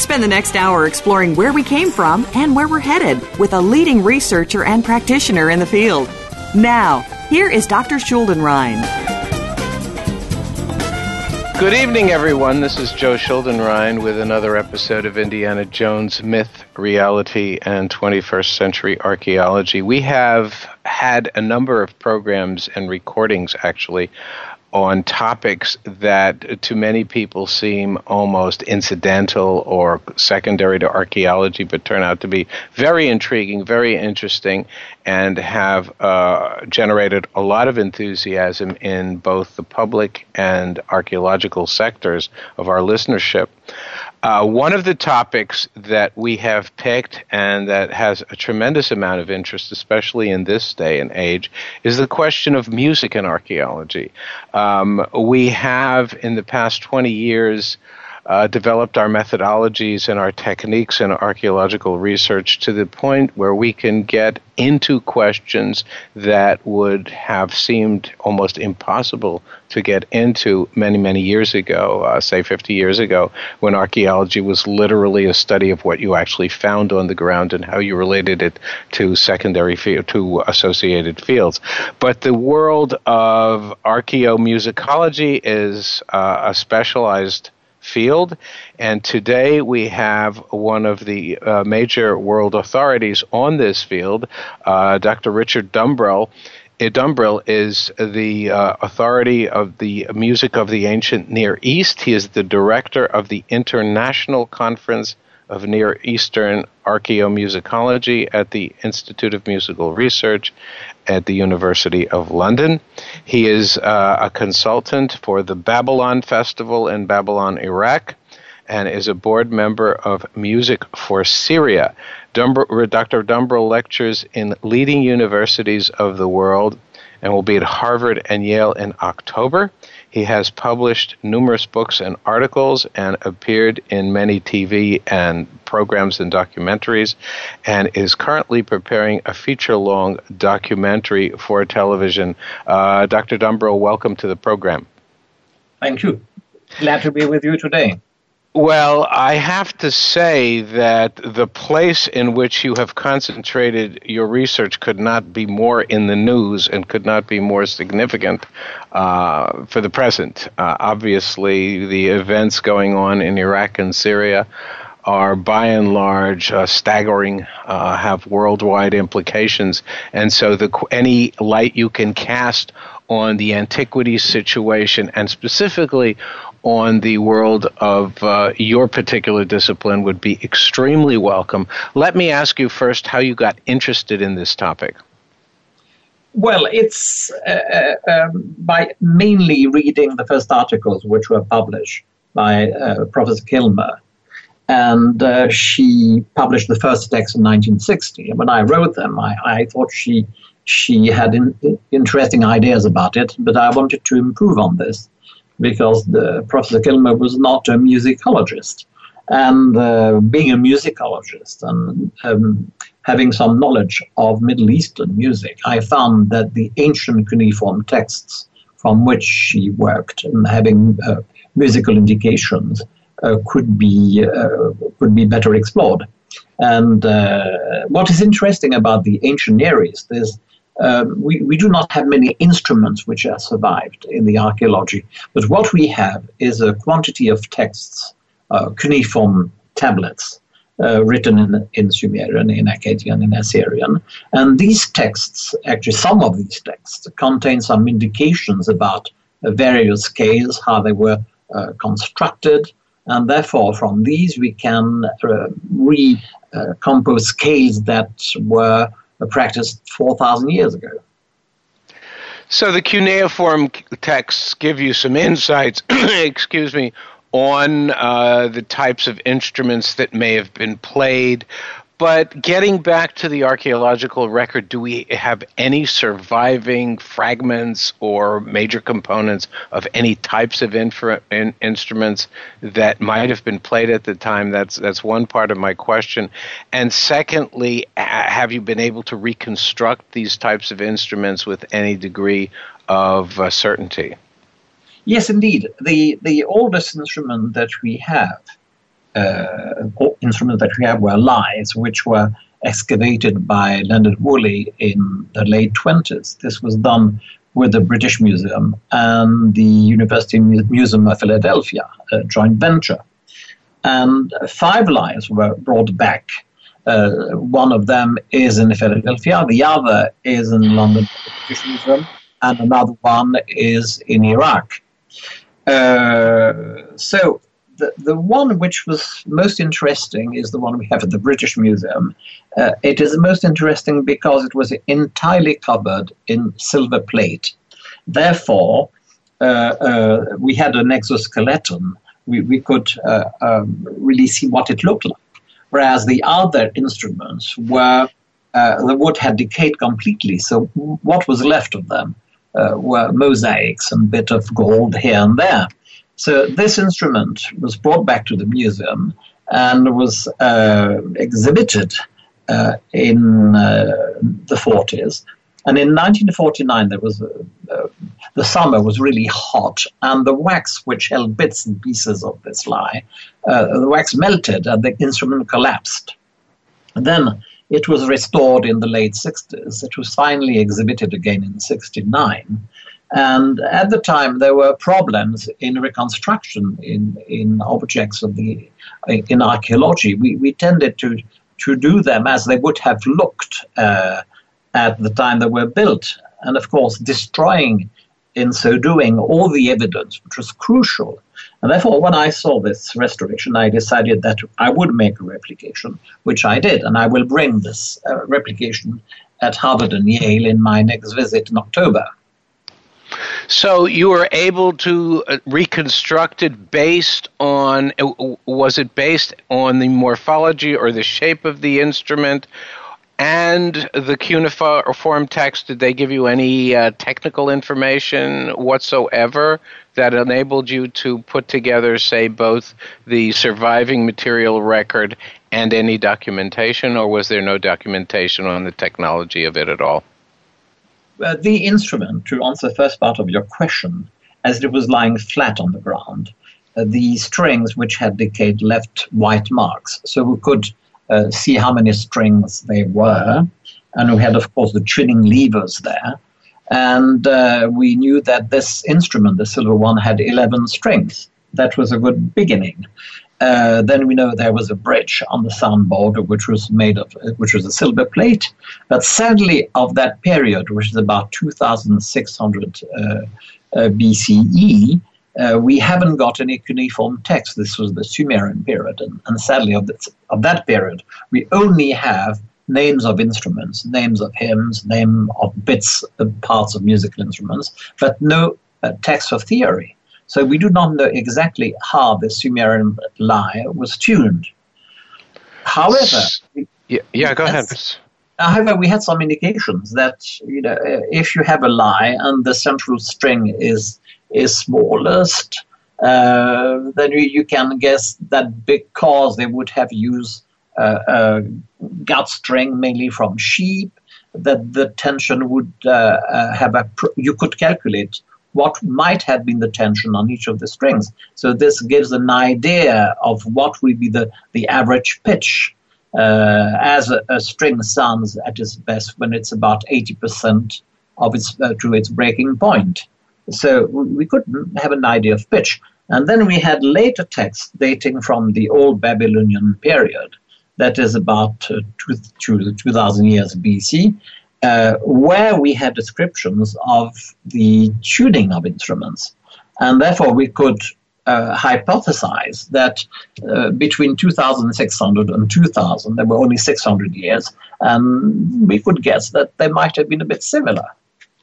Spend the next hour exploring where we came from and where we're headed with a leading researcher and practitioner in the field. Now, here is Dr. Schuldenrein. Good evening, everyone. This is Joe Schuldenrein with another episode of Indiana Jones Myth, Reality, and 21st Century Archaeology. We have had a number of programs and recordings, actually, on topics that to many people seem almost incidental or secondary to archaeology, but turn out to be very intriguing, very interesting, and have uh, generated a lot of enthusiasm in both the public and archaeological sectors of our listenership. Uh, one of the topics that we have picked and that has a tremendous amount of interest, especially in this day and age, is the question of music in archaeology. Um, we have, in the past 20 years, uh, developed our methodologies and our techniques in archaeological research to the point where we can get into questions that would have seemed almost impossible to get into many, many years ago, uh, say 50 years ago, when archaeology was literally a study of what you actually found on the ground and how you related it to secondary field, to associated fields. But the world of archaeomusicology is uh, a specialized field. And today we have one of the uh, major world authorities on this field, uh, Dr. Richard Dumbrill. Uh, Dumbrill is the uh, authority of the music of the ancient Near East. He is the director of the International Conference of Near Eastern Archaeomusicology at the Institute of Musical Research at the University of London. He is uh, a consultant for the Babylon Festival in Babylon, Iraq, and is a board member of Music for Syria. Dumber, Dr. Dumbrill lectures in leading universities of the world and will be at Harvard and Yale in October. He has published numerous books and articles and appeared in many TV and programs and documentaries and is currently preparing a feature long documentary for television. Uh, Dr. Dumbrill, welcome to the program. Thank you. Glad to be with you today. Well, I have to say that the place in which you have concentrated your research could not be more in the news and could not be more significant uh, for the present. Uh, obviously, the events going on in Iraq and Syria are by and large uh, staggering, uh, have worldwide implications, and so the any light you can cast on the antiquities situation and specifically on the world of uh, your particular discipline would be extremely welcome. Let me ask you first how you got interested in this topic. Well, it's uh, uh, um, by mainly reading the first articles which were published by uh, Professor Kilmer. And uh, she published the first text in 1960. And when I wrote them, I, I thought she, she had in, interesting ideas about it, but I wanted to improve on this because the Professor Kilmer was not a musicologist. And uh, being a musicologist and um, having some knowledge of Middle Eastern music, I found that the ancient cuneiform texts from which she worked and having uh, musical indications uh, could be uh, could be better explored. And uh, what is interesting about the ancient Near East is um, we, we do not have many instruments which have survived in the archaeology, but what we have is a quantity of texts, uh, cuneiform tablets, uh, written in, in Sumerian, in Akkadian, in Assyrian. And these texts, actually, some of these texts contain some indications about uh, various scales, how they were uh, constructed. And therefore, from these, we can uh, recompose scales that were practiced 4,000 years ago. So the cuneiform texts give you some insights, excuse me, on uh, the types of instruments that may have been played. But getting back to the archaeological record, do we have any surviving fragments or major components of any types of infra- in- instruments that might have been played at the time? That's that's one part of my question. And secondly, have you been able to reconstruct these types of instruments with any degree of uh, certainty? Yes, indeed. The the oldest instrument that we have instruments that we have were lyres, which were excavated by Leonard Woolley in the late 20s. This was done with the British Museum and the University Museum of Philadelphia, a joint venture. And five lyres were brought back. Uh, one of them is in Philadelphia, the other is in London British Museum, and another one is in Iraq. Uh, so the, the one which was most interesting is the one we have at the British Museum. Uh, it is most interesting because it was entirely covered in silver plate. Therefore, uh, uh, we had an exoskeleton. We, we could uh, um, really see what it looked like. Whereas the other instruments were, uh, the wood had decayed completely. So what was left of them uh, were mosaics and bit of gold here and there. So this instrument was brought back to the museum and was uh, exhibited uh, in uh, the 40s. And in 1949, there was a, uh, the summer was really hot, and the wax which held bits and pieces of this lyre, uh, the wax melted, and the instrument collapsed. And then it was restored in the late 60s. It was finally exhibited again in 69. And at the time, there were problems in reconstruction in, in objects of the in archaeology. We, we tended to to do them as they would have looked uh, at the time they were built, and of course, destroying in so doing all the evidence, which was crucial. And therefore, when I saw this restoration, I decided that I would make a replication, which I did, and I will bring this uh, replication at Harvard and Yale in my next visit in October. So you were able to uh, reconstruct it based on uh, was it based on the morphology or the shape of the instrument and the cuneiform text? Did they give you any uh, technical information whatsoever that enabled you to put together, say, both the surviving material record and any documentation, or was there no documentation on the technology of it at all? Uh, the instrument, to answer the first part of your question, as it was lying flat on the ground, uh, the strings which had decayed left white marks. So we could uh, see how many strings they were. And we had, of course, the tuning levers there. And uh, we knew that this instrument, the silver one, had 11 strings. That was a good beginning. Uh, then we know there was a bridge on the soundboard, which was made of, which was a silver plate. But sadly, of that period, which is about 2,600 uh, uh, BCE, uh, we haven't got any cuneiform text. This was the Sumerian period, and, and sadly, of, of that period, we only have names of instruments, names of hymns, name of bits, parts of musical instruments, but no uh, text of theory. So we do not know exactly how the Sumerian lyre was tuned. However, yeah, yeah go ahead. However, we had some indications that you know if you have a lyre and the central string is is smallest, uh, then you, you, can guess that because they would have used uh, a gut string mainly from sheep, that the tension would uh, uh have a you could calculate what might have been the tension on each of the strings. So this gives an idea of what will be the, the average pitch. uh, as a, a, string sounds at its best when it's about 80% of its uh, to its breaking point. So we could have an idea of pitch. And then we had later texts dating from the Old Babylonian period, that is about uh, two, 2000 years BC, uh, where we had descriptions of the tuning of instruments. And therefore, we could uh, hypothesize that uh, between 2600 and 2000, there were only 600 years, and we could guess that they might have been a bit similar.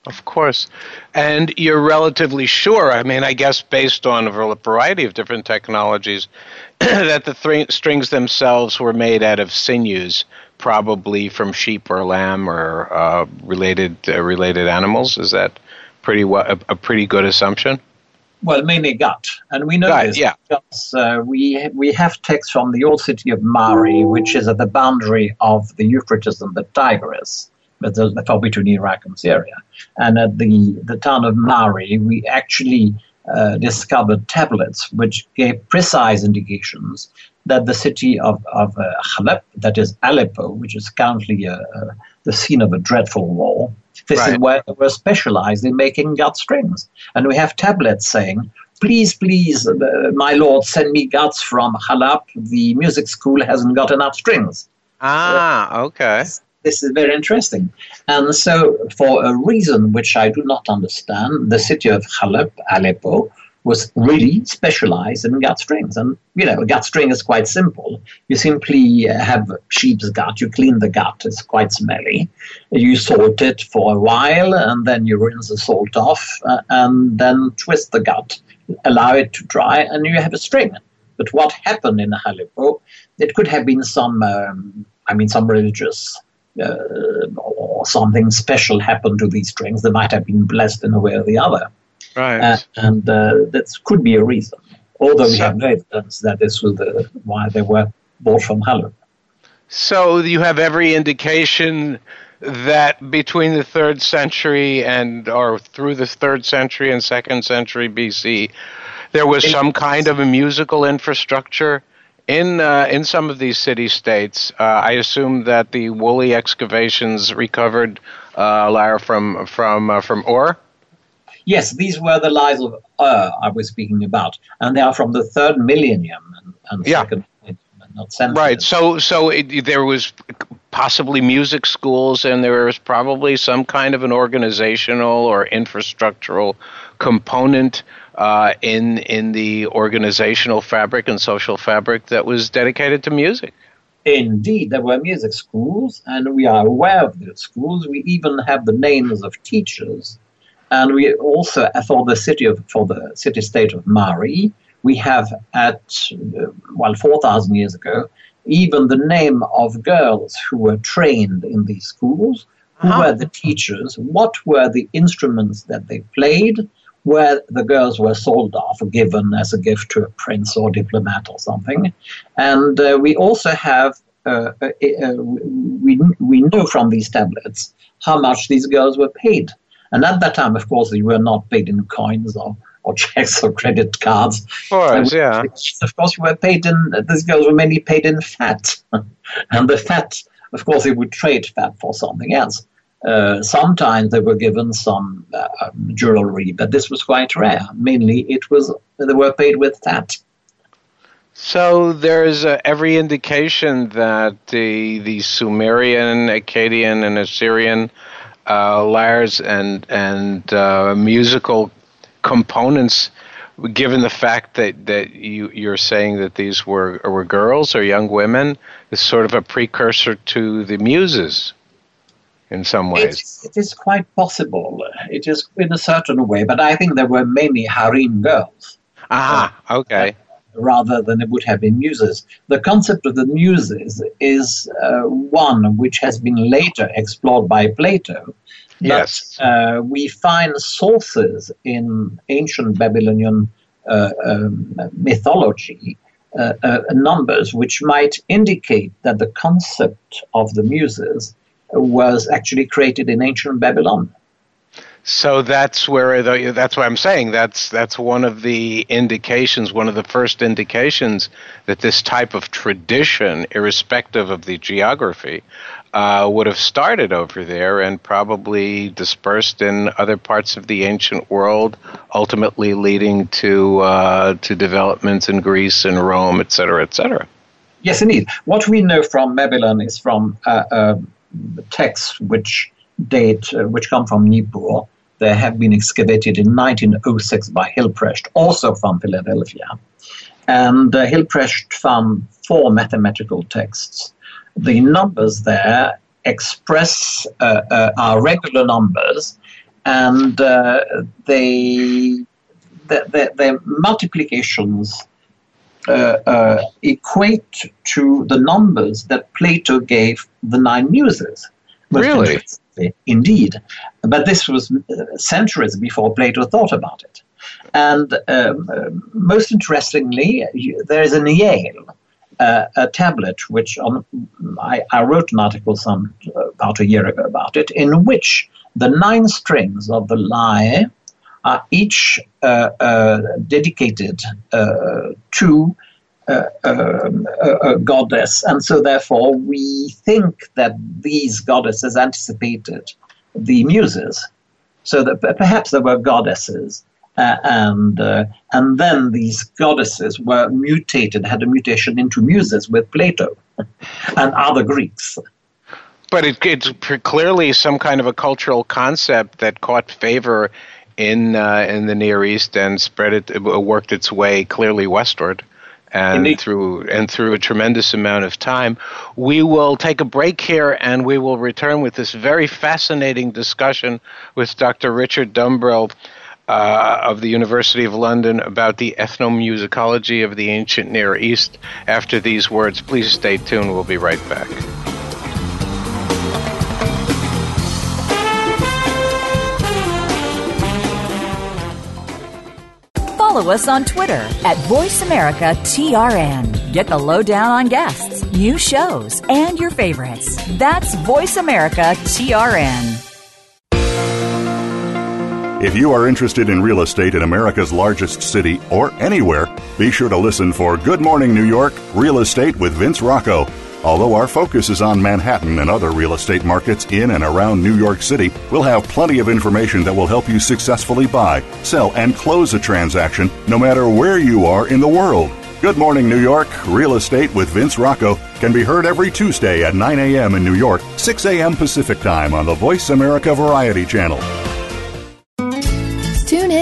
Of course. And you're relatively sure, I mean, I guess based on a variety of different technologies, that the th- strings themselves were made out of sinews, probably from sheep or lamb or uh, related uh, related animals. Is that pretty a, a pretty good assumption? Well, mainly gut, and we know gut, this yeah. because uh, we we have texts from the old city of Mari, which is at the boundary of the Euphrates and the Tigris, but the, the between Iraq and Syria. And at the the town of Mari, we actually uh, discovered tablets which gave precise indications that the city of, of uh, Halep, that is Aleppo, which is currently uh, uh the scene of a dreadful war, this right. is where we're specialized in making gut strings. And we have tablets saying, please, please, uh, my lord, send me guts from Halab. The music school hasn't got enough strings. Ah, okay. This is very interesting. And so, for a reason which I do not understand, the city of Halab, Aleppo, was really specialized in gut strings. And, you know, a gut string is quite simple. You simply uh, have sheep's gut, you clean the gut, it's quite smelly. You salt it for a while, and then you rinse the salt off, uh, and then twist the gut, allow it to dry, and you have a string. But what happened in Aleppo, it could have been some, um, I mean, some religious or something special happened to these strings. They might have been blessed in a way or the other. Right. Uh, and uh, that could be a reason, although we have no evidence that this was the, why they were bought from Halep. So you have every indication that between the third century and or through the third century and second century BC, there was some kind of a musical infrastructure in uh, in some of these city states. Uh, I assume that the Woolley excavations recovered uh, lyre from from uh, from Ur. Yes, these were the lyres of Ur I was speaking about, and they are from the third millennium and, and yeah. second. Right. So, so it, there was possibly music schools, and there was probably some kind of an organizational or infrastructural component uh, in in the organizational fabric and social fabric that was dedicated to music. Indeed, there were music schools, and we are aware of those schools. We even have the names of teachers and we also, for the city of, for the city state of Mari, we have at, well, 4,000 years ago, even the name of girls who were trained in these schools, who uh-huh. were the teachers, what were the instruments that they played, where the girls were sold off, given as a gift to a prince or diplomat or something. And uh, we also have, uh, uh, uh we, we know from these tablets how much these girls were paid. And at that time, of course, they were not paid in coins or, or checks or credit cards. Of course, yeah. Of course, you were paid in, these girls were mainly paid in fat. and the fat, of course, they would trade fat for something else. Uh, sometimes they were given some uh, um, jewelry, but this was quite rare. Mainly, it was they were paid with that. So there's uh, every indication that the the Sumerian, Akkadian, and Assyrian uh, lyres and and uh, musical components given the fact that, that you, you're saying that these were were girls or young women, is sort of a precursor to the muses in some ways. It's, it is quite possible. It is in a certain way, but I think there were many harem girls. Ah, okay. Uh, rather than it would have been muses. The concept of the muses is uh, one which has been later explored by Plato. Yes. Uh, we find sources in ancient Babylonian uh, um, mythology, uh, uh, numbers which might indicate that the concept of the muses was actually created in ancient Babylon. So that's where the, that's why I'm saying that's that's one of the indications, one of the first indications that this type of tradition, irrespective of the geography, uh, would have started over there and probably dispersed in other parts of the ancient world, ultimately leading to uh, to developments in Greece and Rome, et cetera, et cetera. Yes, indeed. What we know from Babylon is from uh, uh texts which date, uh, which come from Nippur they have been excavated in 1906 by Hilprecht, also from Philadelphia. And uh, Hilprecht found four mathematical texts. The numbers there express uh, uh, are regular numbers, and uh, they, their multiplications uh, uh, equate to the numbers that Plato gave the nine muses. Really? indeed. But this was uh, centuries before Plato thought about it. And um, uh, most interestingly, there is in Yale uh, a tablet which um, I, I, wrote an article some about a year ago about it, in which the nine strings of the lyre are each uh, uh, dedicated to um, a, a, goddess, and so therefore we think that these goddesses anticipated the muses, so that perhaps there were goddesses, uh, and uh, and then these goddesses were mutated, had a mutation into muses with Plato and other Greeks. But it, it's clearly some kind of a cultural concept that caught favor in uh, in the Near East and spread it, worked its way clearly westward and Indeed. through and through a tremendous amount of time. We will take a break here and we will return with this very fascinating discussion with Dr. Richard Dumbrill uh, of the University of London about the ethnomusicology of the ancient Near East. After these words, please stay tuned. We'll be right back. Follow us on Twitter at VoiceAmericaTRN. Get the lowdown on guests, new shows, and your favorites. That's VoiceAmericaTRN. If you are interested in real estate in America's largest city or anywhere, be sure to listen for Good Morning New York Real Estate with Vince Rocco Although our focus is on Manhattan and other real estate markets in and around New York City, we'll have plenty of information that will help you successfully buy, sell, and close a transaction no matter where you are in the world. Good Morning New York, Real Estate with Vince Rocco can be heard every Tuesday at 9 a.m. in New York, 6 a.m. Pacific Time on the Voice America Variety Channel.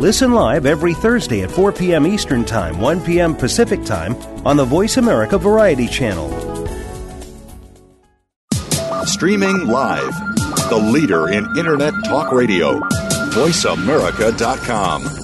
Listen live every Thursday at 4 p.m. Eastern Time, 1 p.m. Pacific Time on the Voice America Variety Channel. Streaming live, the leader in Internet talk radio, voiceamerica.com.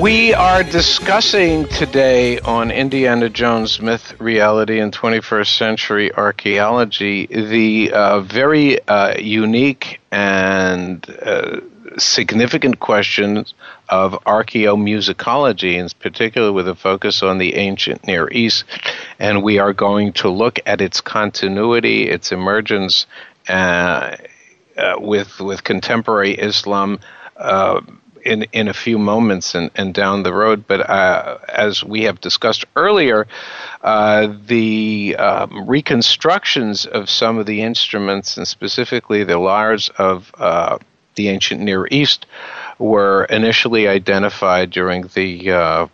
We are discussing today on Indiana Jones Myth, Reality, and 21st Century Archaeology the uh, very uh, unique and uh, significant questions of archaeomusicology, in particular with a focus on the ancient Near East. And we are going to look at its continuity, its emergence uh, uh, with, with contemporary Islam. Uh, in in a few moments and, and down the road. But uh, as we have discussed earlier, uh, the um, reconstructions of some of the instruments, and specifically the lyres of uh, the ancient Near East, were initially identified during the uh,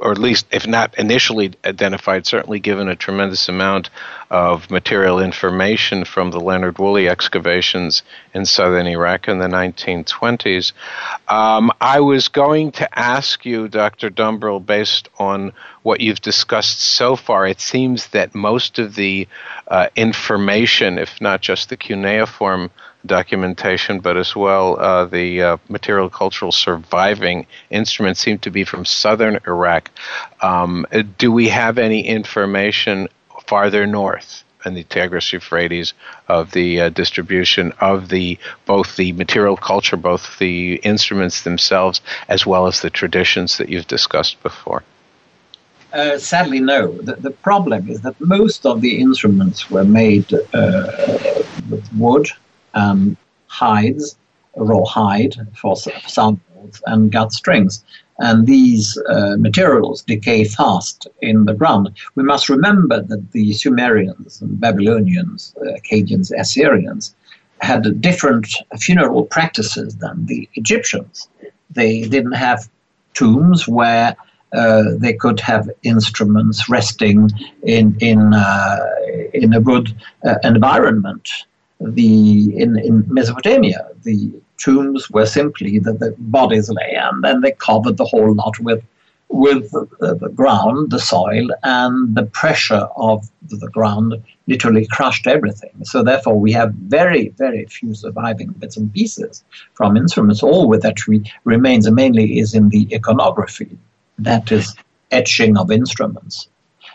or at least if not initially identified, certainly given a tremendous amount of material information from the Leonard Woolley excavations in southern Iraq in the 1920s. Um, I was going to ask you, Dr. Dumbrill, based on what you've discussed so far, it seems that most of the uh, information, if not just the cuneiform documentation, but as well uh, the uh, material cultural surviving instruments seem to be from southern Iraq. Um, do we have any information farther north? in the Tigris Euphrates of the uh, distribution of the both the material culture, both the instruments themselves, as well as the traditions that you've discussed before. Uh, sadly, no. The, the, problem is that most of the instruments were made uh, with wood um, hides, raw hide for soundboards, and gut strings. And these uh, materials decay fast in the ground. We must remember that the Sumerians and Babylonians, uh, Akkadians, Assyrians had different funeral practices than the Egyptians. They didn't have tombs where uh, they could have instruments resting in in uh, in a good uh, environment the in, in Mesopotamia, the tombs were simply that the bodies lay, and then they covered the whole lot with with the, the, ground, the soil, and the pressure of the ground literally crushed everything. So therefore, we have very, very few surviving bits and pieces from instruments. All with that re- remains mainly is in the iconography, that is etching of instruments.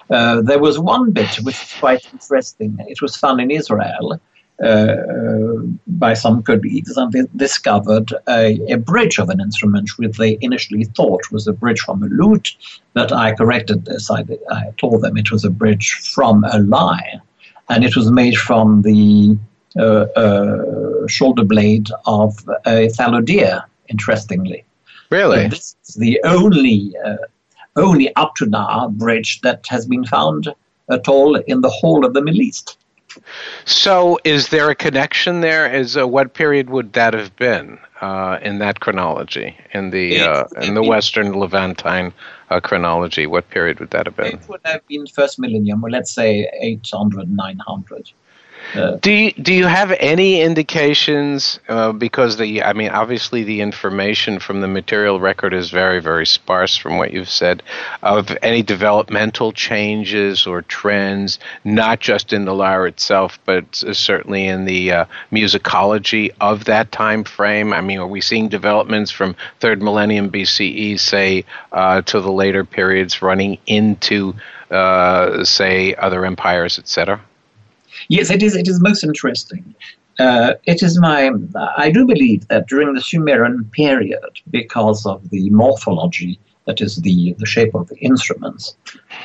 Uh, there was one bit which is quite interesting. It was found in Israel, by some colleagues, and they discovered a, a, bridge of an instrument which they initially thought was a bridge from a lute, but I corrected this. I, I told them it was a bridge from a lyre, and it was made from the uh, uh, shoulder blade of a fallow interestingly. Really? And this is the only, uh, only up to now bridge that has been found at all in the whole of the Middle East. So, is there a connection there? Is uh, what period would that have been uh, in that chronology in the uh, in the Western Levantine uh, chronology? What period would that have been? It would have been first millennium, or let's say 800, 900. Uh, do you, do you have any indications? Uh, because the I mean, obviously the information from the material record is very very sparse from what you've said of any developmental changes or trends, not just in the lyre itself, but certainly in the uh, musicology of that time frame. I mean, are we seeing developments from third millennium BCE, say, uh, to the later periods, running into uh, say other empires, etc.? Yes, it is. It is most interesting. Uh, it is my. I do believe that during the Sumerian period, because of the morphology, that is the the shape of the instruments,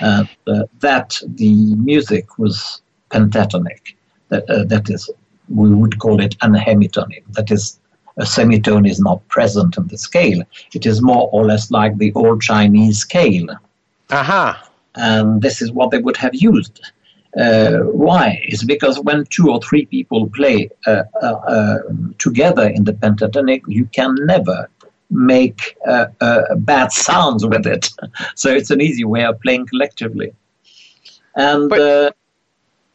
uh, uh, that the music was pentatonic. That uh, that is, we would call it anhemitonic. That is, a semitone is not present in the scale. It is more or less like the old Chinese scale. Aha. Uh-huh. And this is what they would have used. Uh, why? Is because when two or three people play uh, uh, uh together in the pentatonic, you can never make uh, uh, bad sounds with it. So it's an easy way of playing collectively. And but,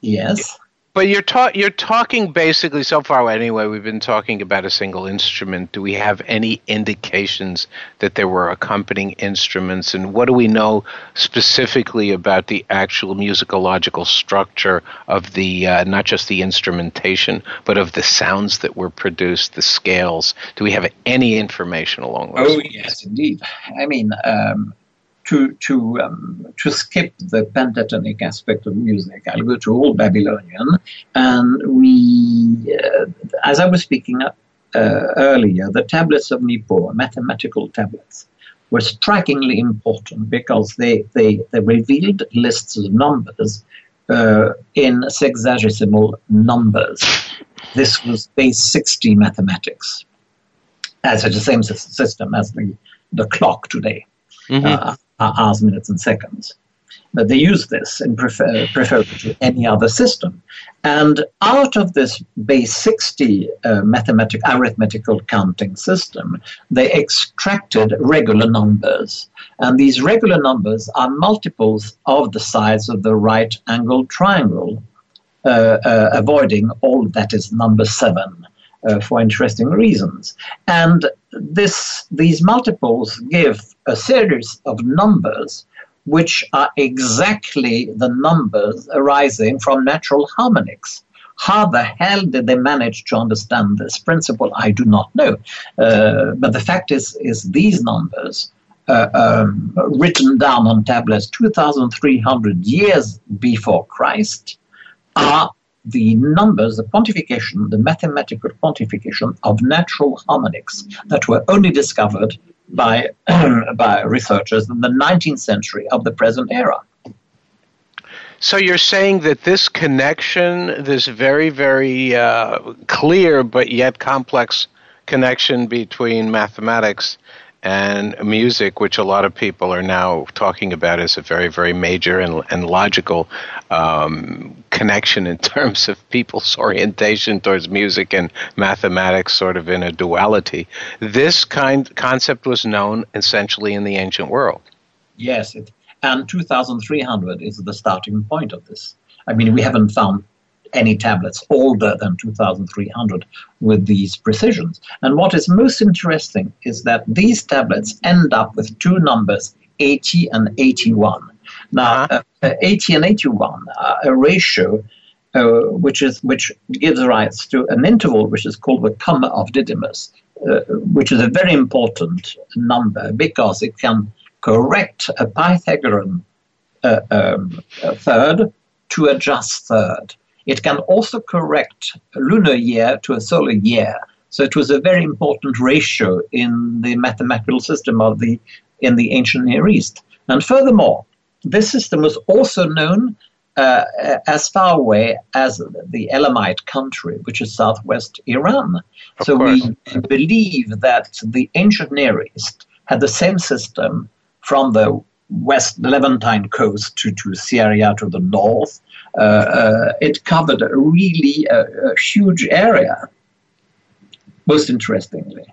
yes. But you're ta- you're talking basically so far anyway. We've been talking about a single instrument. Do we have any indications that there were accompanying instruments, and what do we know specifically about the actual musicological structure of the uh, not just the instrumentation, but of the sounds that were produced, the scales? Do we have any information along those? Oh lines? yes, indeed. I mean. Um, to to um, to skip the pentatonic aspect of music, I'll go to Old Babylonian, and we, uh, as I was speaking uh, earlier, the tablets of Nippur, mathematical tablets, were strikingly important because they they, they revealed lists of numbers uh, in sexagesimal numbers. This was base 60 mathematics, as it's the same system as the, the clock today. Mm-hmm. Uh, hours, minutes, and seconds. But they use this in prefer, prefer to any other system. And out of this base 60 uh, mathematic, arithmetical counting system, they extracted regular numbers. And these regular numbers are multiples of the size of the right angled triangle, uh, uh, avoiding all that is number seven. Uh, for interesting reasons. And this, these multiples give a series of numbers which are exactly the numbers arising from natural harmonics. How the hell did they manage to understand this principle? I do not know. Uh, but the fact is, is these numbers, uh, um, written down on tablets 2,300 years before Christ, are the numbers, the quantification, the mathematical quantification of natural harmonics that were only discovered by, by researchers in the 19th century of the present era. So you're saying that this connection, this very, very uh, clear but yet complex connection between mathematics and music, which a lot of people are now talking about as a very, very major and, and logical um, connection in terms of people's orientation towards music and mathematics, sort of in a duality. This kind concept was known essentially in the ancient world. Yes, it, and 2,300 is the starting point of this. I mean, we haven't found any tablets older than 2300 with these precisions. And what is most interesting is that these tablets end up with two numbers, 80 and 81. Now, uh-huh. uh, 80 and 81 are a ratio uh, which is which gives rise to an interval which is called the comma of Didymus, uh, which is a very important number because it can correct a Pythagorean uh, um, third to a just third. It can also correct a lunar year to a solar year. So it was a very important ratio in the mathematical system of the in the ancient Near East. And furthermore, this system was also known uh, as far away as the Elamite country, which is southwest Iran. Of so course. we believe that the ancient Near East had the same system from the west Levantine coast to, to Syria to the north, it covered a really uh, a huge area. Most interestingly.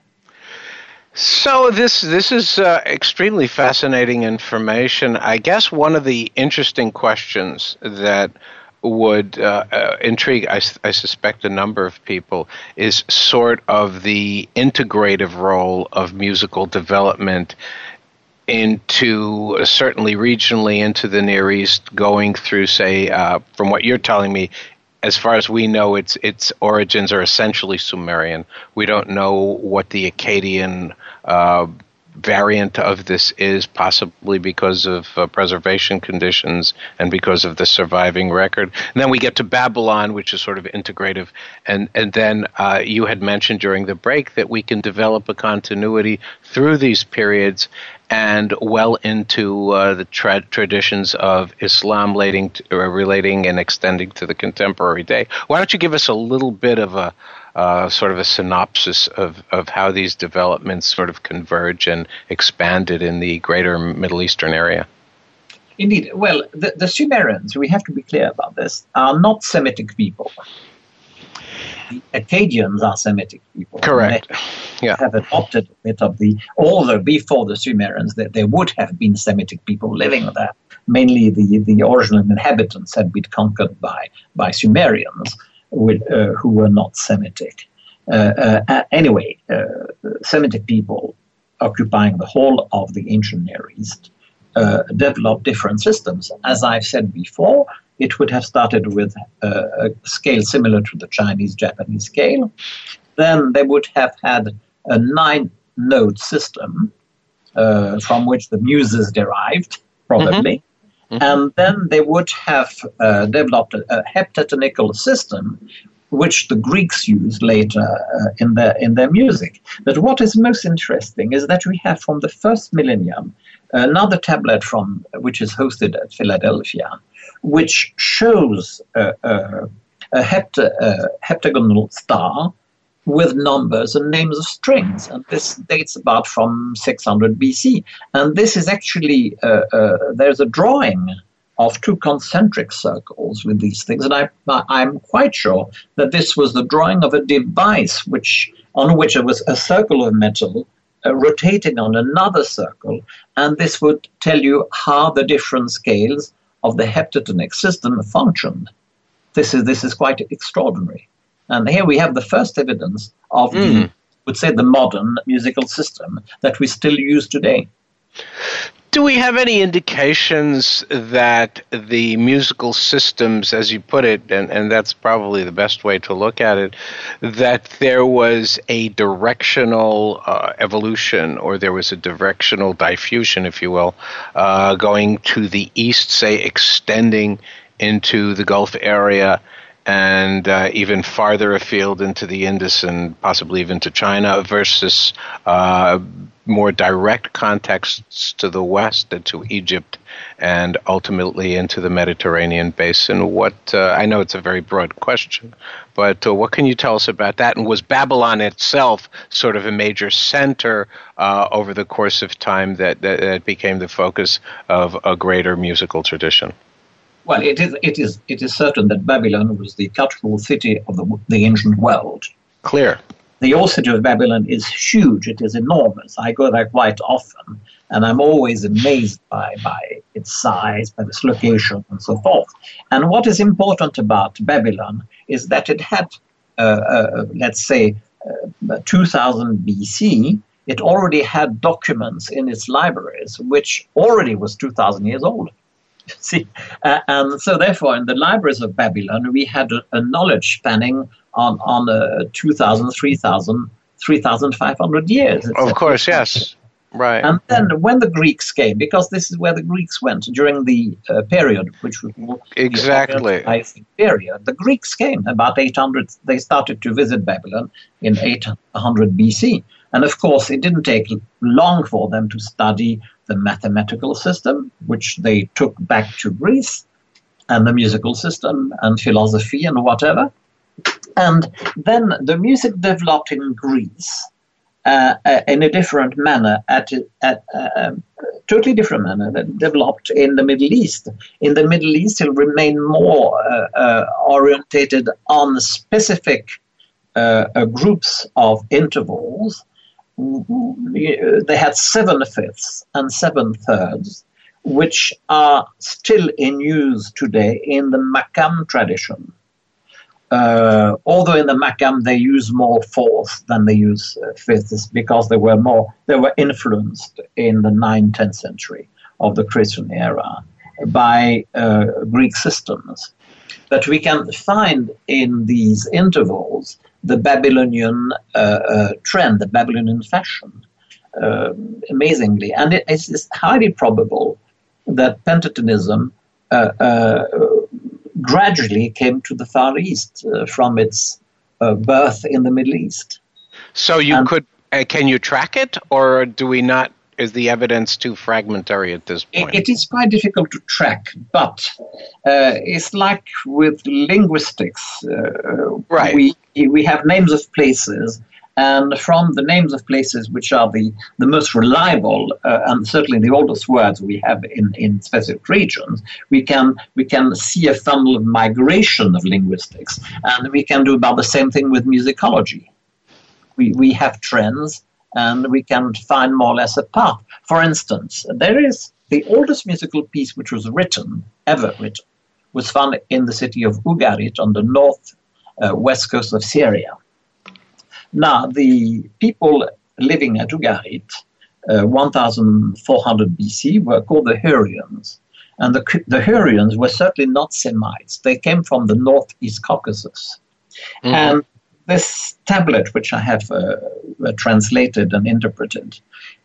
So this this is uh, extremely fascinating information. I guess one of the interesting questions that would uh, uh, intrigue, I, I, suspect, a number of people is sort of the integrative role of musical development into uh, certainly regionally into the Near East, going through, say, uh, from what you're telling me, as far as we know, its its origins are essentially Sumerian. We don't know what the Akkadian uh, variant of this is, possibly because of uh, preservation conditions and because of the surviving record. And then we get to Babylon, which is sort of integrative. And, and then uh, you had mentioned during the break that we can develop a continuity through these periods and well into uh, the tra- traditions of Islam relating, to, relating and extending to the contemporary day. Why don't you give us a little bit of a uh, sort of a synopsis of, of how these developments sort of converge and expanded in the greater Middle Eastern area. Indeed. Well, the, the Sumerians, we have to be clear about this, are not Semitic people. The Akkadians are Semitic people. Correct. yeah. Have adopted a bit of the, although before the Sumerians, there, there would have been Semitic people living there. mainly the, the original inhabitants had been conquered by, by Sumerians with, uh, who were not Semitic. Uh, uh, anyway, uh, Semitic people occupying the whole of the ancient Near East developed different systems. As I've said before, it would have started with a scale similar to the Chinese Japanese scale. Then they would have had a nine node system uh, from which the muses derived, probably. Mm-hmm. And then they would have uh, developed a, a heptatonical system which the Greeks used later uh, in their in their music. But what is most interesting is that we have from the first millennium another tablet from which is hosted at Philadelphia, which shows uh, uh, a hepta, uh, heptagonal star with numbers and names of strings. And this dates about from 600 BC. And this is actually, uh, uh, there's a drawing of two concentric circles with these things. And I, I'm quite sure that this was the drawing of a device which on which there was a circle of metal uh, rotating on another circle. And this would tell you how the different scales of the heptatonic system functioned. This is, this is quite extraordinary. And here we have the first evidence of mm. the, hmm. would say, the modern musical system that we still use today. Do we have any indications that the musical systems, as you put it, and, and that's probably the best way to look at it, that there was a directional uh, evolution or there was a directional diffusion, if you will, uh, going to the east, say, extending into the Gulf area and uh, even farther afield into the Indus and possibly even to China versus uh, more direct contexts to the west and to Egypt and ultimately into the Mediterranean basin. What uh, I know it's a very broad question, but uh, what can you tell us about that? And was Babylon itself sort of a major center uh, over the course of time that, that, that became the focus of a greater musical tradition? Well, it is, it is, it is certain that Babylon was the cultural city of the, the ancient world. Clear the old city of Babylon is huge. It is enormous. I go there quite often, and I'm always amazed by, by its size, by its location, and so forth. And what is important about Babylon is that it had, uh, uh, let's say, uh, 2000 BC, it already had documents in its libraries, which already was 2000 years old. See, uh, and so therefore, in the libraries of Babylon, we had a, a knowledge spanning on on uh, 2,000, 3,000, 3,500 years. Of course, yes. Right. And then when the Greeks came, because this is where the Greeks went during the uh, period, which was exactly the period, the Greeks came about 800. They started to visit Babylon in 800 BC, and of course, it didn't take long for them to study the mathematical system, which they took back to Greece, and the musical system, and philosophy, and whatever. And then the music developed in Greece uh, uh, in a different manner, at, at uh, um, totally different manner that developed in the Middle East. In the Middle East, it remained more uh, uh orientated on specific uh, groups of intervals. They had seven fifths and seven thirds, which are still in use today in the Makam tradition. Uh, although in the Makam they use more fourths than they use uh, fifths because they were more they were influenced in the 9th 10th century of the Christian era by uh, Greek systems. But we can find in these intervals the Babylonian uh, uh, trend, the Babylonian fashion, uh, amazingly, and it is highly probable that pentatonism gradually came to the Far East uh, from its uh, birth in the Middle East. So you and could uh, can you track it, or do we not? Is the evidence too fragmentary at this point? it, is quite difficult to track, but uh, it's like with linguistics. Uh, right. We we have names of places and from the names of places which are the, the most reliable uh, and certainly the oldest words we have in, in specific regions, we can, we can see a funnel of migration of linguistics. And we can do about the same thing with musicology. We, we have trends and we can find more or less a path. For instance, there is the oldest musical piece which was written, ever written, was found in the city of Ugarit on the north uh, west coast of Syria. Now, the people living at Ugarit, uh, 1400 BC, were called the Hurrians. And the, the Hurrians were certainly not Semites. They came from the northeast Caucasus. Mm-hmm. And this tablet, which I have uh, uh, translated and interpreted,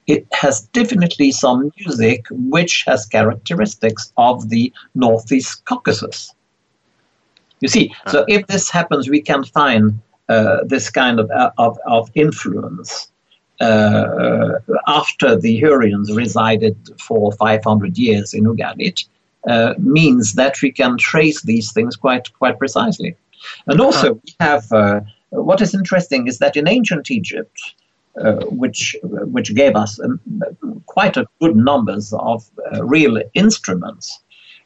it has definitely some music which has characteristics of the Northeast Caucasus. You see, so if this happens, we can find uh, this kind of, uh, of, of influence uh, after the Hurrians resided for 500 years in Ugarit, uh, means that we can trace these things quite, quite precisely. And also, we have uh, what is interesting is that in ancient Egypt, uh, which which gave us um, quite a good numbers of uh, real instruments,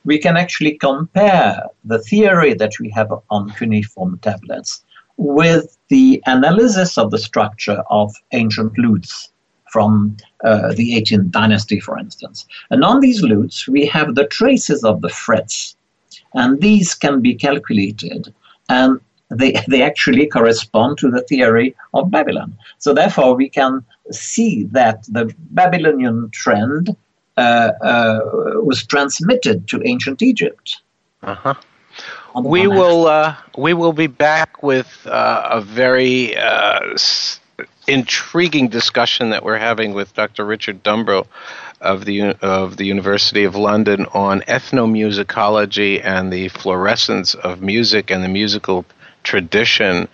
we can actually compare the theory that we have on cuneiform tablets with the analysis of the structure of ancient lutes from uh, the 18th dynasty, for instance. And on these lutes, we have the traces of the frets, and these can be calculated. And they, they actually correspond to the theory of Babylon. So therefore, we can see that the Babylonian trend uh, uh, was transmitted to ancient Egypt. Uh-huh. We will uh, we will be back with uh, a very uh, intriguing discussion that we're having with Dr. Richard Dumbrill of the of the University of London on ethnomusicology and the fluorescence of music and the musical tradition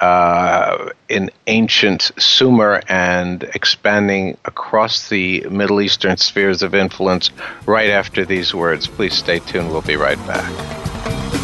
uh, in ancient Sumer and expanding across the Middle Eastern spheres of influence right after these words. Please stay tuned. We'll be right back.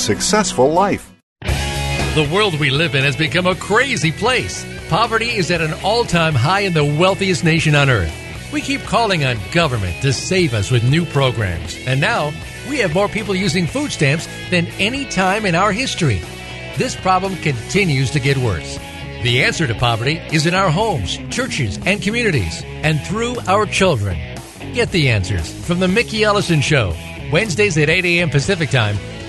successful life. The world we live in has become a crazy place. Poverty is at an all time high in the wealthiest nation on earth. We keep calling on government to save us with new programs. And now, we have more people using food stamps than any time in our history. This problem continues to get worse. The answer to poverty is in our homes, churches, and communities, and through our children. Get the answers from The Mickey Ellison Show, Wednesdays at 8 a.m. Pacific Time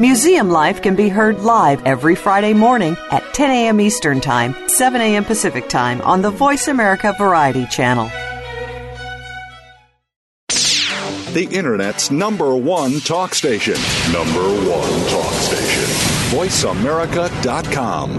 Museum Life can be heard live every Friday morning at 10 a.m. Eastern Time, 7 a.m. Pacific Time on the Voice America Variety Channel. The Internet's number one talk station. Number one talk station. VoiceAmerica.com.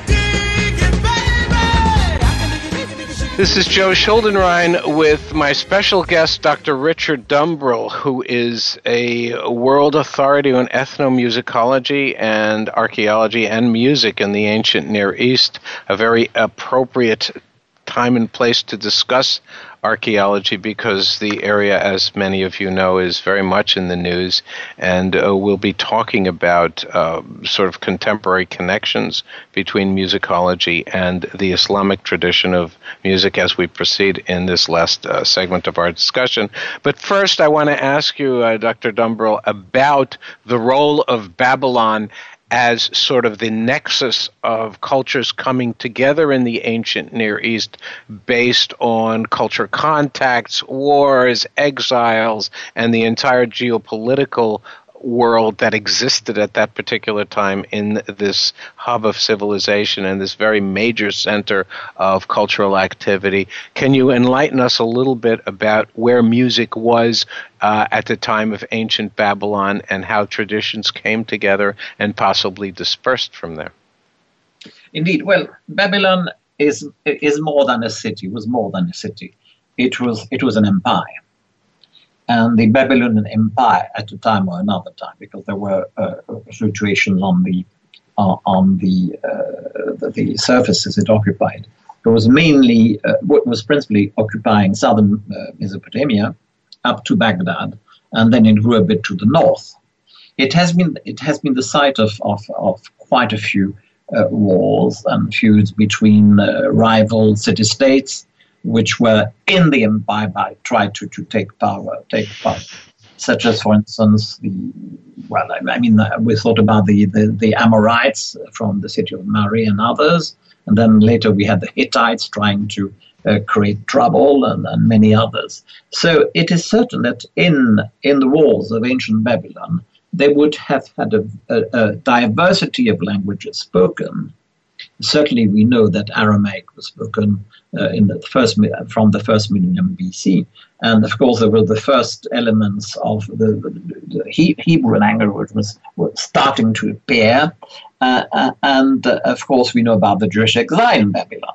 This is Joe Schuldenrein with my special guest, Dr. Richard Dumbrill, who is a world authority on ethnomusicology and archaeology and music in the ancient Near East. A very appropriate time and place to discuss archaeology because the area, as many of you know, is very much in the news. And uh, we'll be talking about uh, sort of contemporary connections between musicology and the Islamic tradition of music as we proceed in this last uh, segment of our discussion. But first, I want to ask you, uh, Dr. Dumbrill, about the role of Babylon as sort of the nexus of cultures coming together in the ancient Near East based on culture contacts, wars, exiles, and the entire geopolitical world that existed at that particular time in this hub of civilization and this very major center of cultural activity. Can you enlighten us a little bit about where music was uh, at the time of ancient Babylon and how traditions came together and possibly dispersed from there? Indeed. Well, Babylon is is more than a city. Was more than a city. It was it was an empire and the Babylonian Empire at a time or another time, because there were uh, fluctuations on the uh, on the, uh, the, the surfaces it occupied. It was mainly uh, what was principally occupying southern uh, Mesopotamia up to Baghdad, and then it grew a bit to the north. It has been it has been the site of of, of quite a few uh, wars and feuds between rival city states which were in the empire tried to, to take power, take power. Such as, for instance, the well, I, mean, uh, we thought about the, the, the Amorites from the city of Mari and others, and then later we had the Hittites trying to uh, create trouble and, and many others. So it is certain that in in the walls of ancient Babylon, they would have had a, a, a diversity of languages spoken, Certainly, we know that Aramaic was spoken uh, in the first from the first millennium BC, and of course, there were the first elements of the, the, the Hebrew language was, was starting to appear, uh, uh, and uh, of course, we know about the Jewish exile in Babylon.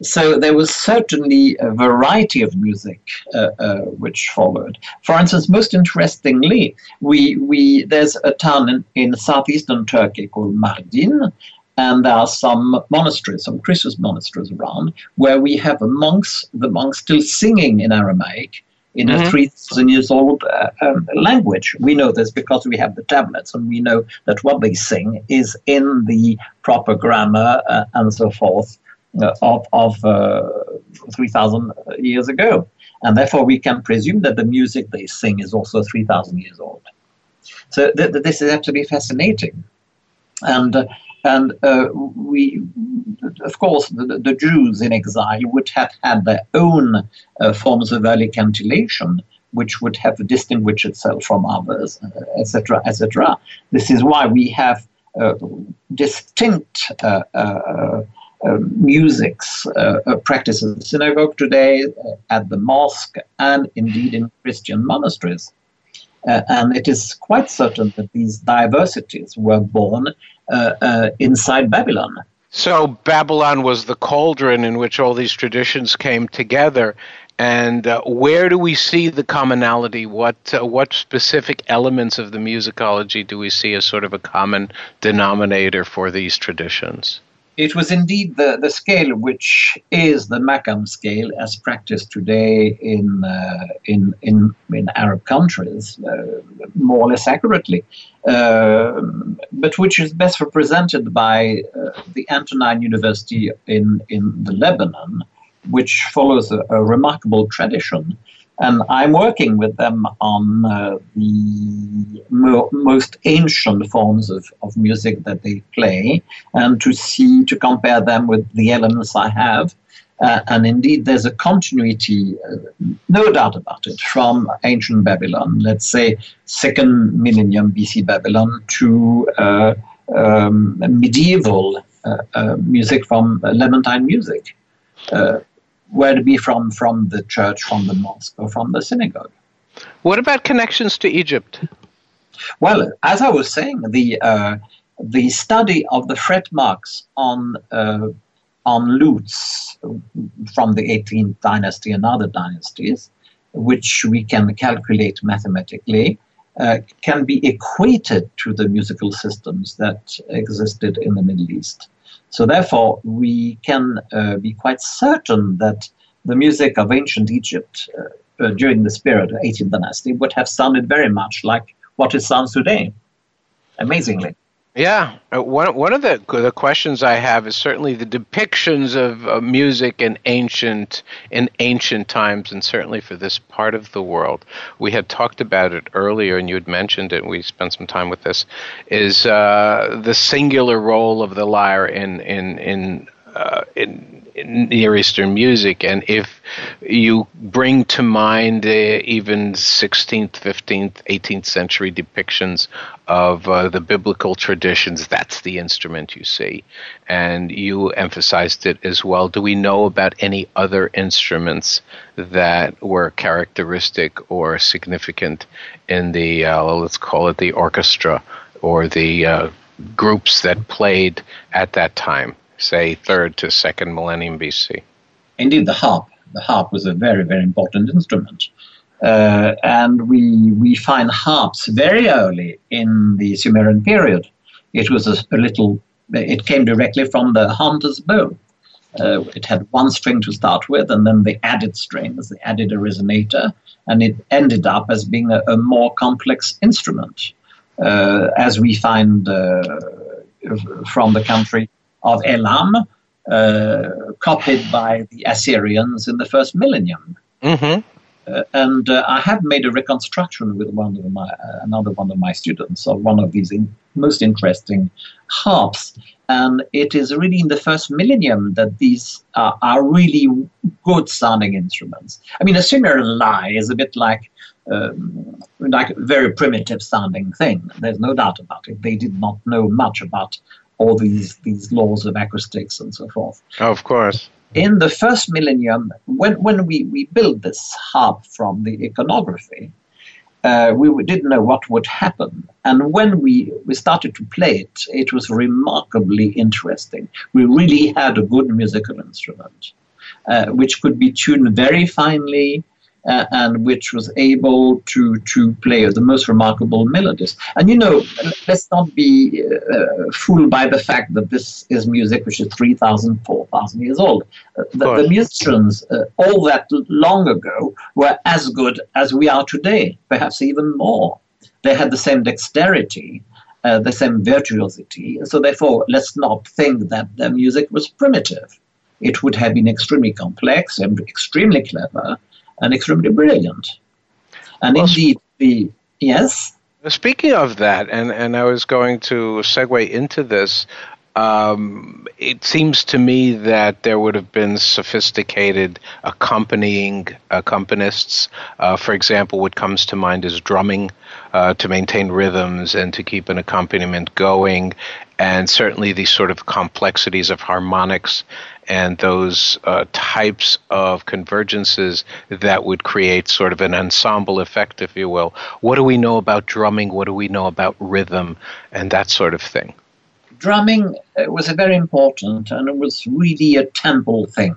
So there was certainly a variety of music uh, uh, which followed. For instance, most interestingly, we, we there's a town in, in southeastern Turkey called Mardin, and there are some monasteries, some Christian monasteries around, where we have monks, the monks still singing in Aramaic in mm-hmm. a 3,000 years old uh, um, language. We know this because we have the tablets and we know that what they sing is in the proper grammar uh, and so forth uh, of, of uh, 3,000 years ago. And therefore, we can presume that the music they sing is also 3,000 years old. So th- th- this is absolutely fascinating. And uh, and uh, we, of course, the, the, Jews in exile would have had their own uh, forms of early cantillation, which would have distinguished itself from others, etc., uh, etc. This is why we have uh, distinct uh, uh, musics the synagogue today, at the mosque, and indeed in Christian monasteries. Uh, and it is quite certain that these diversities were born uh, uh, inside Babylon. So Babylon was the cauldron in which all these traditions came together. And uh, where do we see the commonality? What uh, what specific elements of the musicology do we see as sort of a common denominator for these traditions? It was indeed the, the scale which is the Makam scale as practiced today in, uh, in, in, in Arab countries, uh, more or less accurately, uh, but which is best represented by uh, the Antonine University in, in the Lebanon, which follows a, a remarkable tradition and I'm working with them on uh, the mo- most ancient forms of, of music that they play and to see, to compare them with the elements I have. Uh, and indeed, there's a continuity, uh, no doubt about it, from ancient Babylon, let's say second millennium BC Babylon, to uh, um, medieval uh, uh, music from Levantine music were to be from from the church, from the mosque, or from the synagogue. What about connections to Egypt? Well, as I was saying, the uh, the study of the fret marks on uh, on lutes from the 18th dynasty and other dynasties, which we can calculate mathematically, uh, can be equated to the musical systems that existed in the Middle East. So, therefore, we can uh, be quite certain that the music of ancient Egypt uh, uh during this period, 18th dynasty, would have sounded very much like what it sounds today, amazingly. Yeah, uh, one one of the the questions I have is certainly the depictions of uh, music in ancient in ancient times, and certainly for this part of the world. We had talked about it earlier, and you had mentioned it. We spent some time with this. Is uh, the singular role of the lyre in in in uh, in Near Eastern music, and if you bring to mind uh, even 16th, 15th, 18th century depictions of uh, the biblical traditions, that's the instrument you see. And you emphasized it as well. Do we know about any other instruments that were characteristic or significant in the, uh, let's call it the orchestra or the uh, groups that played at that time? Say, third to second millennium BC. Indeed, the harp. The harp was a very, very important instrument. Uh, and we, we find harps very early in the Sumerian period. It was a, a little, it came directly from the hunter's bow. Uh, it had one string to start with, and then they added strings, they added a resonator, and it ended up as being a, a more complex instrument, uh, as we find uh, from the country of Elam, uh, copied by the Assyrians in the first millennium. Mm-hmm. Uh, and uh, I have made a reconstruction with one of my uh, another one of my students of one of these in, most interesting harps, and it is really in the first millennium that these are really good sounding instruments. I mean, a Sumerian lyre is a bit like um, like very primitive sounding thing. There's no doubt about it. They did not know much about all these these laws of acoustics and so forth. Oh, of course. In the first millennium, when when we we built this harp from the iconography, uh, we didn't know what would happen. And when we, we started to play it, it was remarkably interesting. We really had a good musical instrument, uh, which could be tuned very finely, uh, and which was able to to play the most remarkable melodies. And you know, let's not be uh, fooled by the fact that this is music which is 3,000, 4,000 years old. Uh, the, the, musicians uh, all that long ago were as good as we are today, perhaps even more. They had the same dexterity. Uh, the same virtuosity. So, therefore, let's not think that their music was primitive. It would have been extremely complex and extremely clever, and extremely brilliant. And well, indeed, the yes. Speaking of that, and, and I was going to segue into this, um, it seems to me that there would have been sophisticated accompanying accompanists. Uh, for example, what comes to mind is drumming uh, to maintain rhythms and to keep an accompaniment going, and certainly these sort of complexities of harmonics and those uh, types of convergences that would create sort of an ensemble effect, if you will. What do we know about drumming? What do we know about rhythm and that sort of thing? Drumming uh, was very important and it was really a temple thing.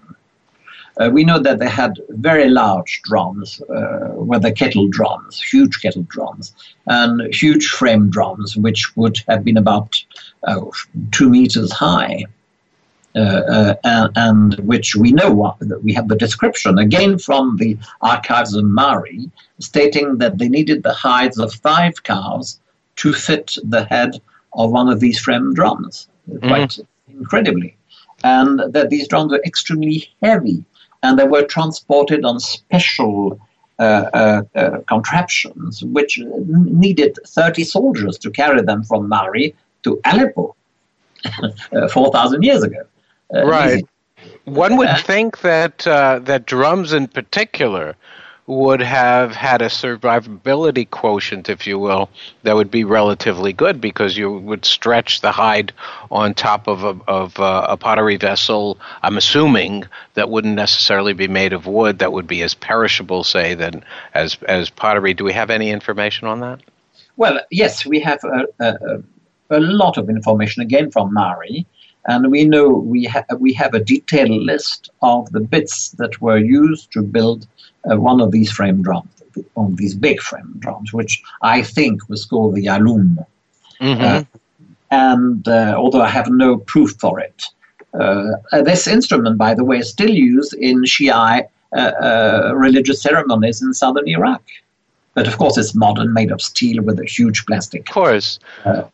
Uh, we know that they had very large drums, uh, were the kettle drums, huge kettle drums, and huge frame drums, which would have been about two meters high. Uh, uh, and, and, which we know that we have the description again from the archives of Mari, stating that they needed the hides of five cows to fit the head of one of these frame drums, mm-hmm. quite incredibly, and that these drums were extremely heavy, and they were transported on special. Uh, uh, uh, contraptions, which needed 30 soldiers to carry them from Mari to Aleppo 4,000 years ago. Uh, right. One would think that uh, that drums in particular would have had a survivability quotient, if you will, that would be relatively good because you would stretch the hide on top of a, of a, pottery vessel. I'm assuming that wouldn't necessarily be made of wood. That would be as perishable, say, than as as pottery. Do we have any information on that? Well, yes, we have a, a, a lot of information again from Mari And we know we, ha- we have a detailed list of the bits that were used to build uh, one of these frame drums, on these big frame drums, which I think was called the Yalum. Mm-hmm. Uh, and uh, although I have no proof for it, uh, this instrument, by the way, is still used in Shia uh, uh, religious ceremonies in southern Iraq. But of course, it's modern, made of steel with a huge plastic. Of course. But,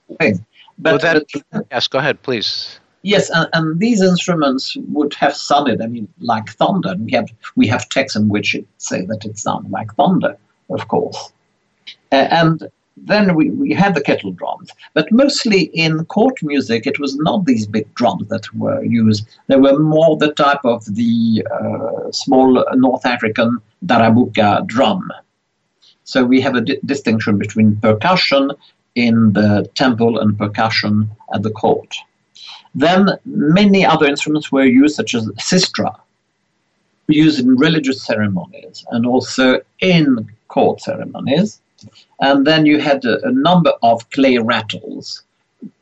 well, that, yes, go ahead, please. Yes, and, and, these instruments would have sounded, I mean, like thunder. We have we have texts in which it say that it sounded like thunder, of course. Uh, and then we, we had the kettle drums. But mostly in court music, it was not these big drums that were used. They were more the type of the uh, small North African darabuka drum. So we have a di- distinction between percussion in the temple and percussion at the court. Then many other instruments were used, such as sistra, used in religious ceremonies and also in court ceremonies. And then you had a, a number of clay rattles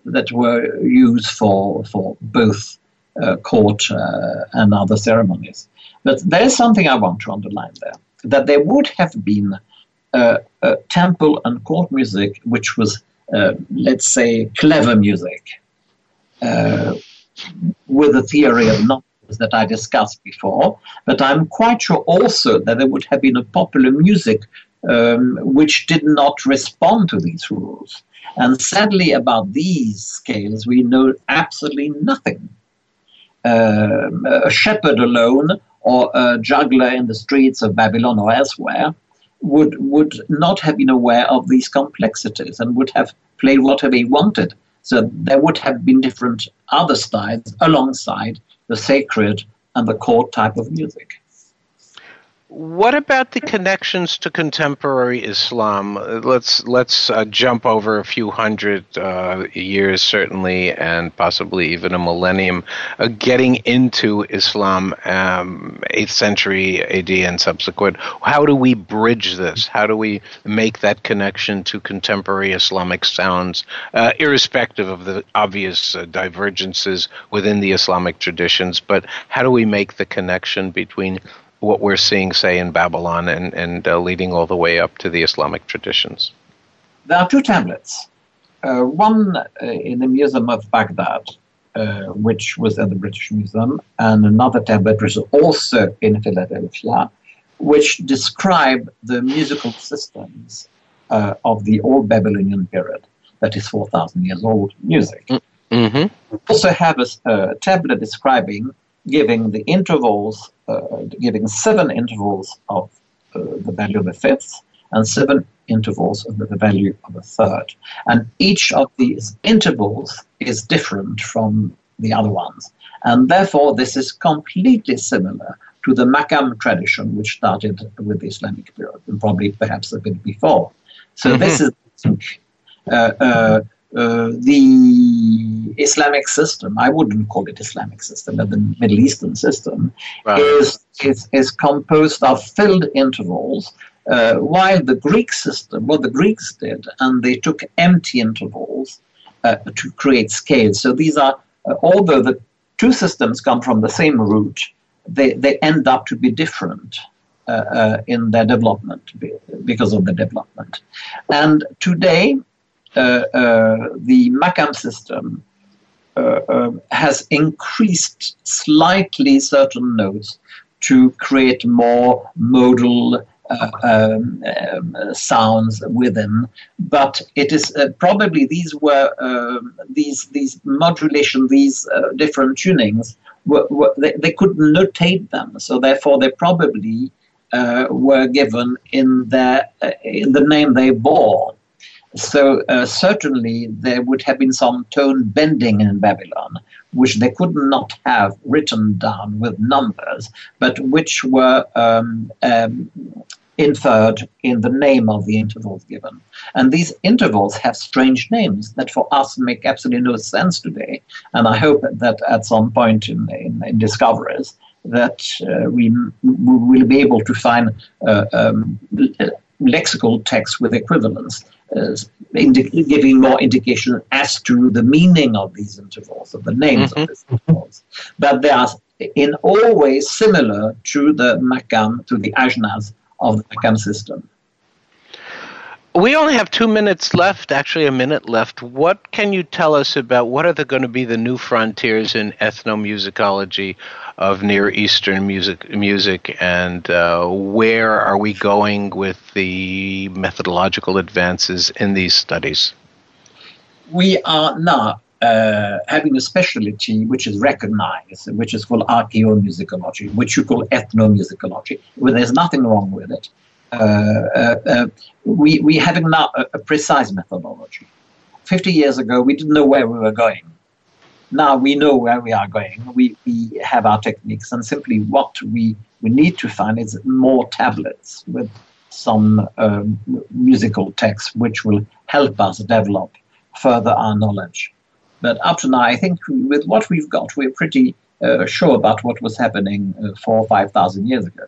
that were used for, for both uh, court uh, and other ceremonies. But there's something I want to underline there that there would have been uh, temple and court music which was, uh, let's say, clever music with the theory of numbers that I discussed before. But I'm quite sure also that there would have been a popular music um, which did not respond to these rules. And sadly, about these scales, we know absolutely nothing. Um, a shepherd alone or a juggler in the streets of Babylon or elsewhere would, would not have been aware of these complexities and would have played whatever he wanted. So there would have been different other styles alongside the sacred and the court type of music. What about the connections to contemporary Islam? Let's let's uh, jump over a few hundred uh, years, certainly, and possibly even a millennium, uh, getting into Islam, um, eighth century AD and subsequent. How do we bridge this? How do we make that connection to contemporary Islamic sounds, uh, irrespective of the obvious uh, divergences within the Islamic traditions? But how do we make the connection between what we're seeing, say, in Babylon and, and uh, leading all the way up to the Islamic traditions? There are two tablets. Uh, one uh, in the Museum of Baghdad, uh, which was at the British Museum, and another tablet which is also in Philadelphia, which describe the musical systems uh, of the Old Babylonian period, that is 4,000 years old music. Mm-hmm. We also have a, a tablet describing giving the intervals, giving seven intervals of uh, the value of a fifth and seven intervals of the value of a third. And each of these intervals is different from the other ones. And therefore, this is completely similar to the Makam tradition, which started with the Islamic period, and probably perhaps a bit before. So mm-hmm. this is uh, uh, uh, the Islamic system, I wouldn't call it Islamic system, but the Middle Eastern system, right. is, is, is composed of filled intervals, uh, while the Greek system, what the Greeks did, and they took empty intervals uh, to create scales. So these are, uh, although the two systems come from the same root, they, they end up to be different. Uh, in their development because of the development. And today, the Makam system uh, has increased slightly certain notes to create more modal uh, um, um, sounds within, but it is uh, probably these were um, these these modulation, these uh, different tunings. Were, were, they, they couldn't notate them, so therefore they probably were given in their in the name they bore. So uh, certainly there would have been some tone bending in Babylon, which they could not have written down with numbers, but which were um, um, inferred in the name of the intervals given. And these intervals have strange names that for us make absolutely no sense today. And I hope that at some point in, in, in discoveries, that uh, we, we will be able to find uh, um, lexical texts with equivalents uh, indi- giving more indication as to the meaning of these intervals, of the names mm-hmm. of these intervals. But they are in all ways similar to the Makam, to the Ajnas of the Makam system. We only have two minutes left, actually, a minute left. What can you tell us about what are the, going to be the new frontiers in ethnomusicology of Near Eastern music, music and uh, where are we going with the methodological advances in these studies? We are now uh, having a specialty which is recognized, which is called archaeomusicology, which you call ethnomusicology. Well, there's nothing wrong with it. Uh, uh, uh, we, we having now a, a, precise methodology. 50 years ago, we didn't know where we were going. Now we know where we are going. We, we have our techniques, and simply what we, we need to find is more tablets with some um, musical text which will help us develop further our knowledge. But up to now, I think with what we've got, we're pretty uh, sure about what was happening uh, four or five thousand years ago.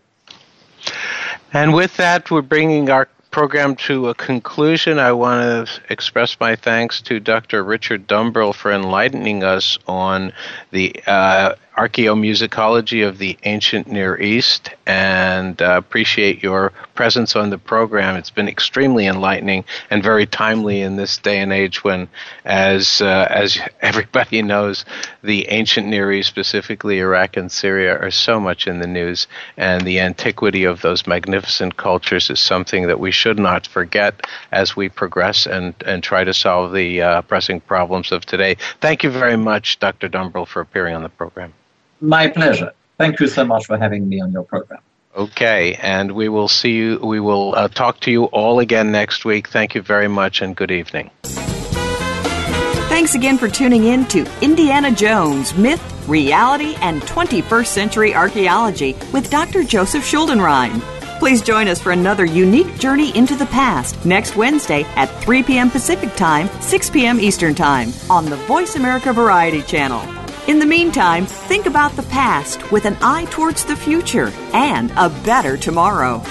And with that, we're bringing our program to a conclusion. I want to express my thanks to Dr. Richard Dumbrill for enlightening us on the uh, archaeomusicology of the ancient Near East and uh, appreciate your presence on the program. It's been extremely enlightening and very timely in this day and age when, as, uh, as everybody knows, the ancient Near East, specifically Iraq and Syria, are so much in the news, and the antiquity of those magnificent cultures is something that we should not forget as we progress and, and try to solve the uh, pressing problems of today. Thank you very much, Dr. Dumbrill, for appearing on the program. My pleasure. Thank you so much for having me on your program. Okay, and we will see you. We will uh, talk to you all again next week. Thank you very much, and good evening. Thanks again for tuning in to Indiana Jones Myth, Reality, and 21st Century Archaeology with Dr. Joseph Schuldenrein. Please join us for another unique journey into the past next Wednesday at 3 p.m. Pacific Time, 6 p.m. Eastern Time on the Voice America Variety Channel. In the meantime, think about the past with an eye towards the future and a better tomorrow.